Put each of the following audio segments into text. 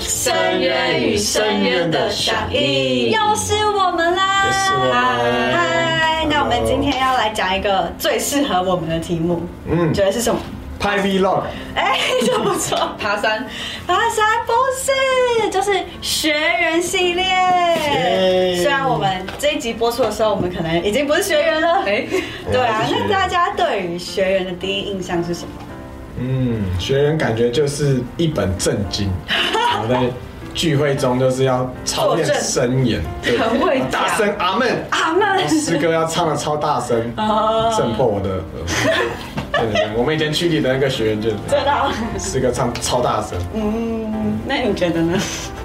深渊与深渊的响应。又是我们啦！又是我们嗨，那我们今天要来讲一个最适合我们的题目，嗯。你觉得是什么？拍 vlog，哎，这不错，爬山，爬山不是，就是学员系列。耶。虽然我们这一集播出的时候，我们可能已经不是学员了，哎，对啊那大家对于学员的第一印象是什么？嗯，学员感觉就是一本正经，然后在聚会中就是要操练声言，很会讲。大声阿门，阿门，诗歌要唱的超大声，哦 震破我的耳膜。对对对，我们以前区里的那个学员就是知道。诗歌唱超大声，嗯，那你觉得呢？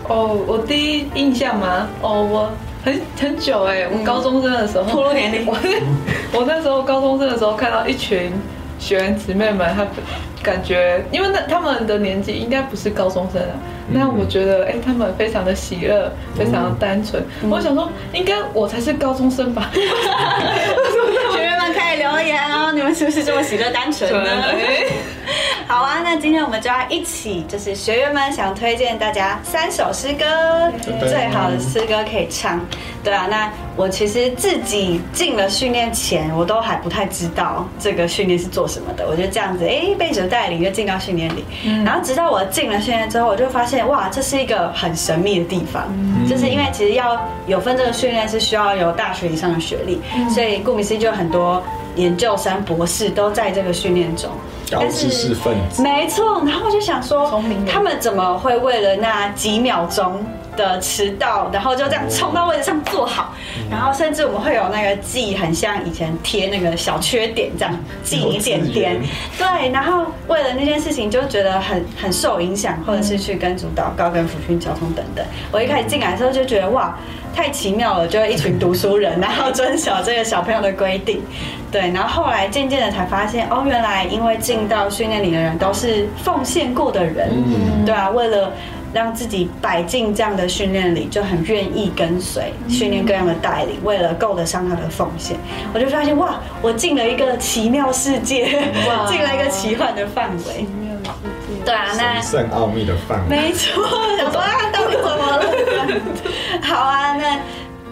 哦，我第一印象吗？哦，我很很久哎，我高中生的时候，年龄。我 我那时候高中生的时候看到一群学员姊妹们，他感觉因为那他们的年纪应该不是高中生啊，那我觉得哎，他们非常的喜乐，非常的单纯。我想说，应该我才是高中生吧？学员们可以留言哦，你们是不是这么喜乐单纯呢？哎好啊，那今天我们就要一起，就是学员们想推荐大家三首诗歌，最好的诗歌可以唱。对啊，那我其实自己进了训练前，我都还不太知道这个训练是做什么的。我就这样子，哎，被主带领就进到训练里，然后直到我进了训练之后，我就发现哇，这是一个很神秘的地方，就是因为其实要有分这个训练是需要有大学以上的学历，所以顾名思义就很多研究生、博士都在这个训练中。高知识分子。没错，然后我就想说他们怎么会为了那几秒钟的迟到，然后就这样冲到位置上坐好，然后甚至我们会有那个记，很像以前贴那个小缺点这样记一点点对，然后为了那件事情就觉得很很受影响，或者是去跟主导告、跟辅训交通等等。我一开始进来的时候就觉得哇。太奇妙了，就一群读书人，然后遵守这个小朋友的规定，对，然后后来渐渐的才发现，哦，原来因为进到训练里的人都是奉献过的人，嗯。对啊，为了让自己摆进这样的训练里，就很愿意跟随训练各样的带领，为了够得上他的奉献，我就发现哇，我进了一个奇妙世界，哇。进了一个奇幻的范围，对啊，那神圣奥秘的范围，没错，想说啊，到底怎么了？好啊，那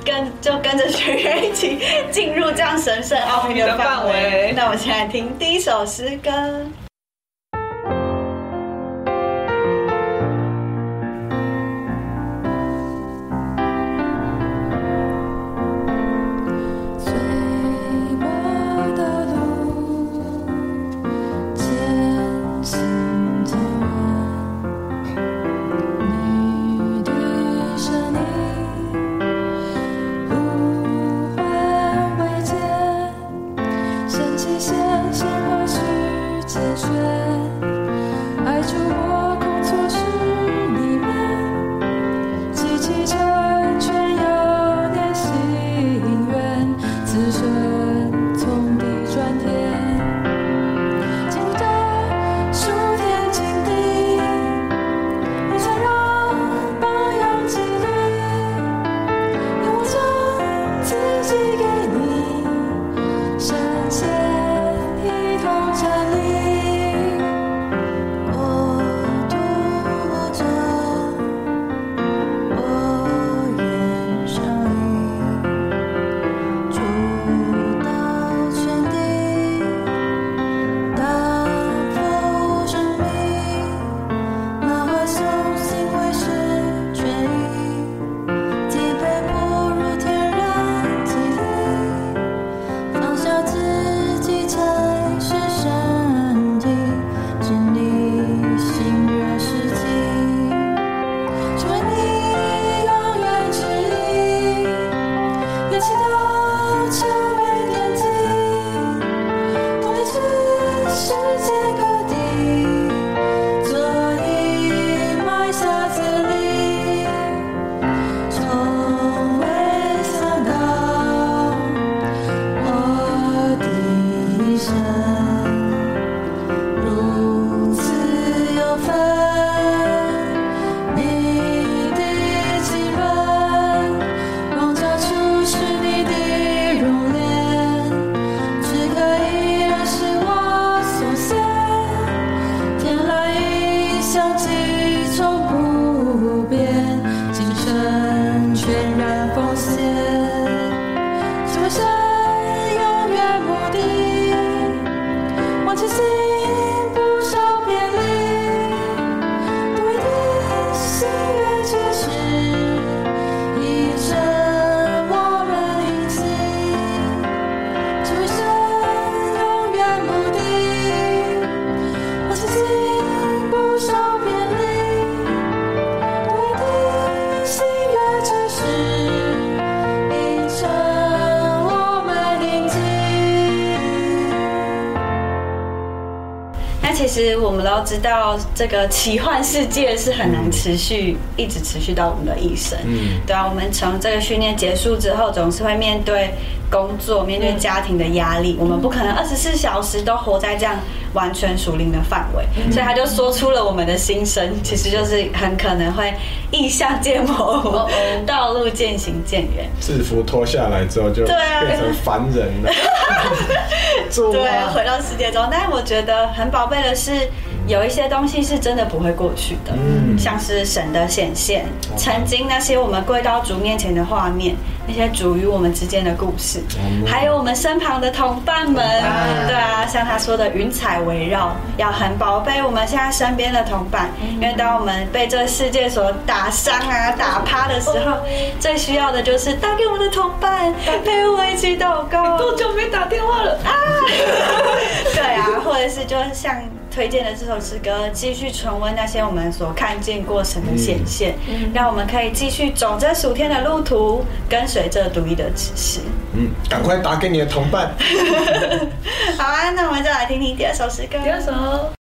跟就跟着学员一起进入这样神圣奥秘的范围。那我们现在听第一首诗歌。其实我们都知道，这个奇幻世界是很难持续、一直持续到我们的一生。嗯对啊，我们从这个训练结束之后，总是会面对工作、面对家庭的压力，我们不可能二十四小时都活在这样完全属灵的范围。所以他就说出了我们的心声，其实就是很可能会意象渐模糊，道路渐行渐远。制服脱下来之后就对啊变成凡人了。主对，啊回到世界中。但是我觉得很宝贝的是，有一些东西是真的不会过去的，嗯像是神的显现，曾经那些我们跪到主面前的画面，那些主与我们之间的故事，嗯。还有我们身旁的同伴们，对啊，像他说的云彩围绕，要很宝贝我们现在身边的同伴，因为当我们被这个世界所打伤啊、打趴的时候，最需要的就是打给我们的同伴，陪我一起祷告。多久没打电话了？啊？对啊，或者是就是像推荐的这首诗歌，继续重温那些我们所看见过神的显现，让我们可以继续走这数天的路途，跟随这独一的指示。嗯，赶快打给你的同伴。好啊，那我们就来听听第二首诗歌。第二首。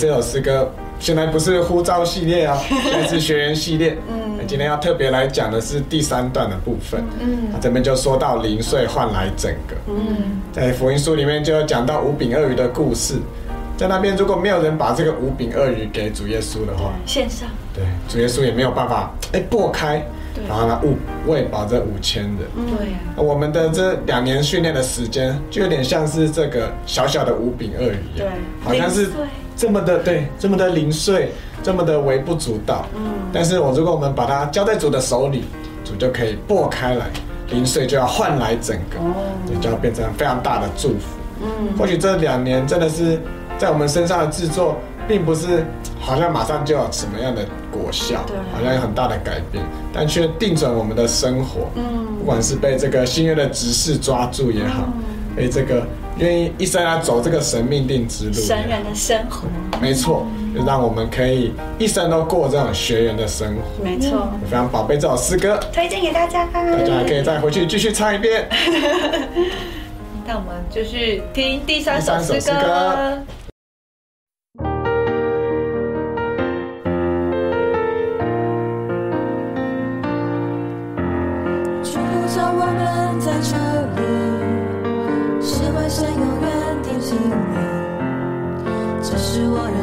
这首诗歌现在不是呼召系列啊，现在是学员系列。嗯，今天要特别来讲的是第三段的部分。嗯，这边就说到零碎换来整个。嗯，在福音书里面就有讲到五饼二鱼的故事，在那边如果没有人把这个五饼二鱼给主耶稣的话，线上对，主耶稣也没有办法哎破开，然后呢误喂饱这五千人。对呀、我们的这两年训练的时间，就有点像是这个小小的五饼二鱼一样，对好像是这么的对，这么的零碎，这么的微不足道。嗯，但是我如果我们把它交在主的手里，主就可以拨开来，零碎就要换来整个，也就要变成非常大的祝福。嗯，或许这两年真的是在我们身上的制作，并不是好像马上就有什么样的果效对，好像有很大的改变，但却定准我们的生活。嗯，不管是被这个新约的执事抓住也好，被这个愿意一生来走这个神命定之路，神人的生活，没错，就让我们可以一生都过这种学员的生活。没错，非常宝贝这首诗歌，推荐给大家。大家还可以再回去继续唱一遍。那我们就是听第三首诗歌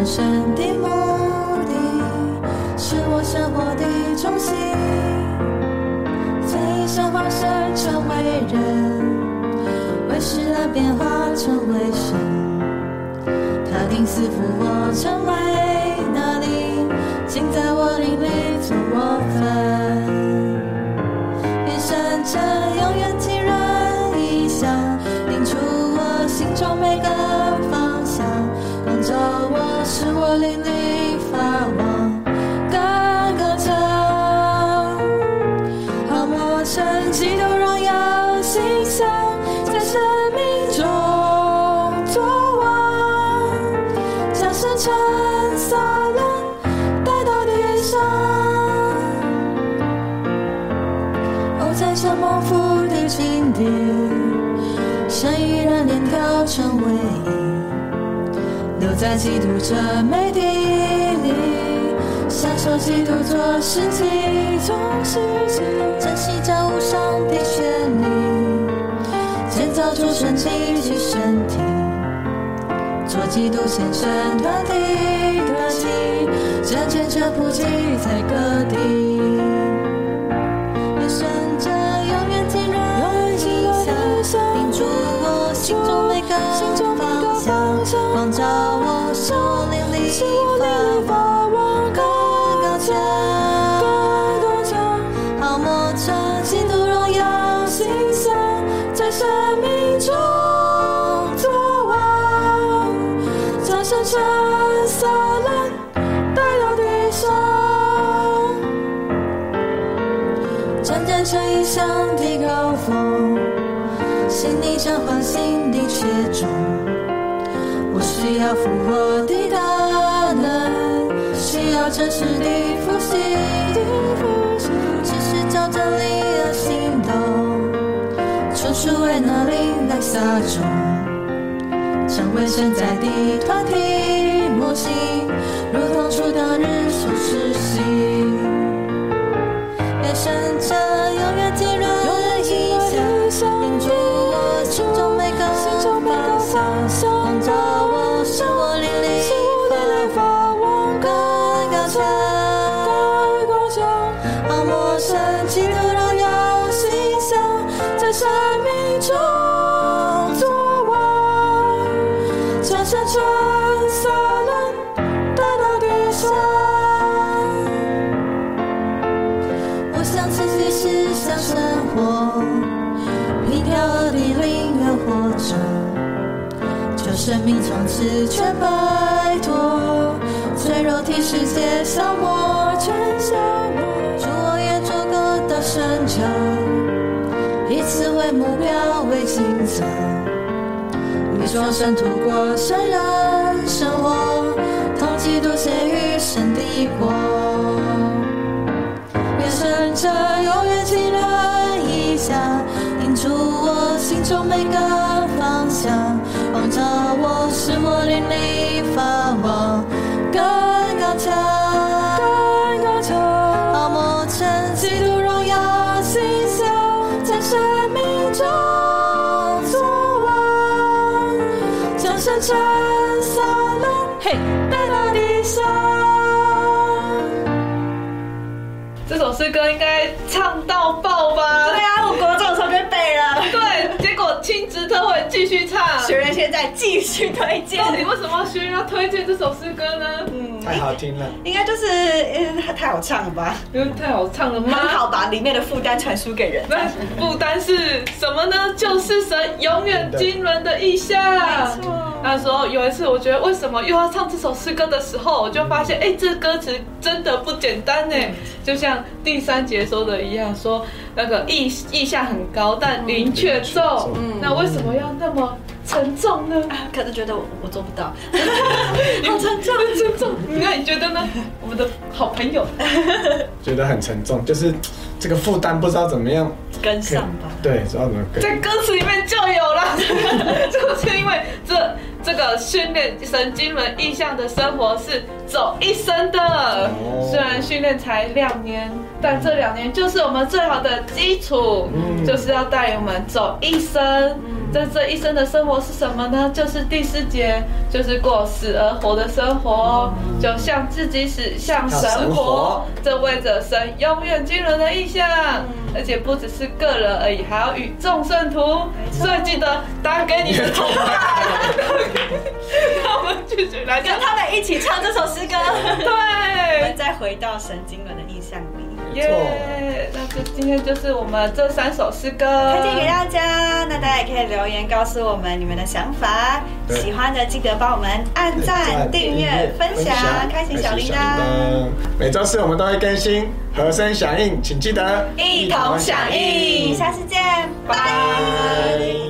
神的目的，是我生活的中心。最想化身成为人，为世人变化成为神。他定赐福我成为那里，尽在我领里做我分。falling 留在基督这美地里，享受基督做事情，做事情，珍惜这无上的权利，建造出纯净的身体。做基督献身团体团体，真见这普及在各地。真实的复兴，只是照真理而心动，处处为那里来撒种，成为现在的团体。生命中作王，将生成撒冷带到地上。我想自己是想生活，平调和地灵而活着，就生命从此全摆脱，脆弱体世界消磨，全消磨。祝我也做个到成就，目标为竞争，与众生度过圣人生活，同基督写与生的过。愿神这永远情人一下，映出我心中每个将生成撒冷，嘿，带到地上。这首诗歌应该唱到爆吧？对啊，我国中的时候就背了。对，结果亲职特会继续唱。学员现在继续推荐到，底为什么学员要推荐这首诗歌呢？嗯，太好听了，应该就是呃太好唱了吧，因为太好唱了吗？很好把里面的负担传输给人。那不单是什么呢？就是神永远惊人的意象。没错那时候有一次，我觉得为什么又要唱这首诗歌的时候，我就发现，哎、这歌词真的不简单呢。就像第三节说的一样，说那个意意象很高，但云却重。嗯那为什么要那么沉重呢？可能觉得我我做不到，好沉重。沉重，那你觉得呢？我们的好朋友，觉得很沉重，就是这个负担不知道怎么样跟上吧。对，知道怎么跟。在歌词里面就有了，就是因为这这个训练神经门意向的生活是走一生的。哦虽然训练才两年，但这两年就是我们最好的基础，嗯就是要带我们走一生。在这一生的生活是什么呢？就是第四节，就是过死而活的生活，就像自己死，像像神活。这为着神永远惊人的意象，而且不只是个人而已，还要与众圣徒。所以记得打给你的同伴，让我们继续来跟跟他们一起唱这首诗歌，我们对。再回到神经人的意象里，耶！今天就是我们这三首诗歌，推荐给大家。那大家也可以留言告诉我们你们的想法，喜欢的记得帮我们按赞、订阅、分享、开启小铃铛。。每周四我们都会更新和声响应，请记得一同响应，下次见，拜。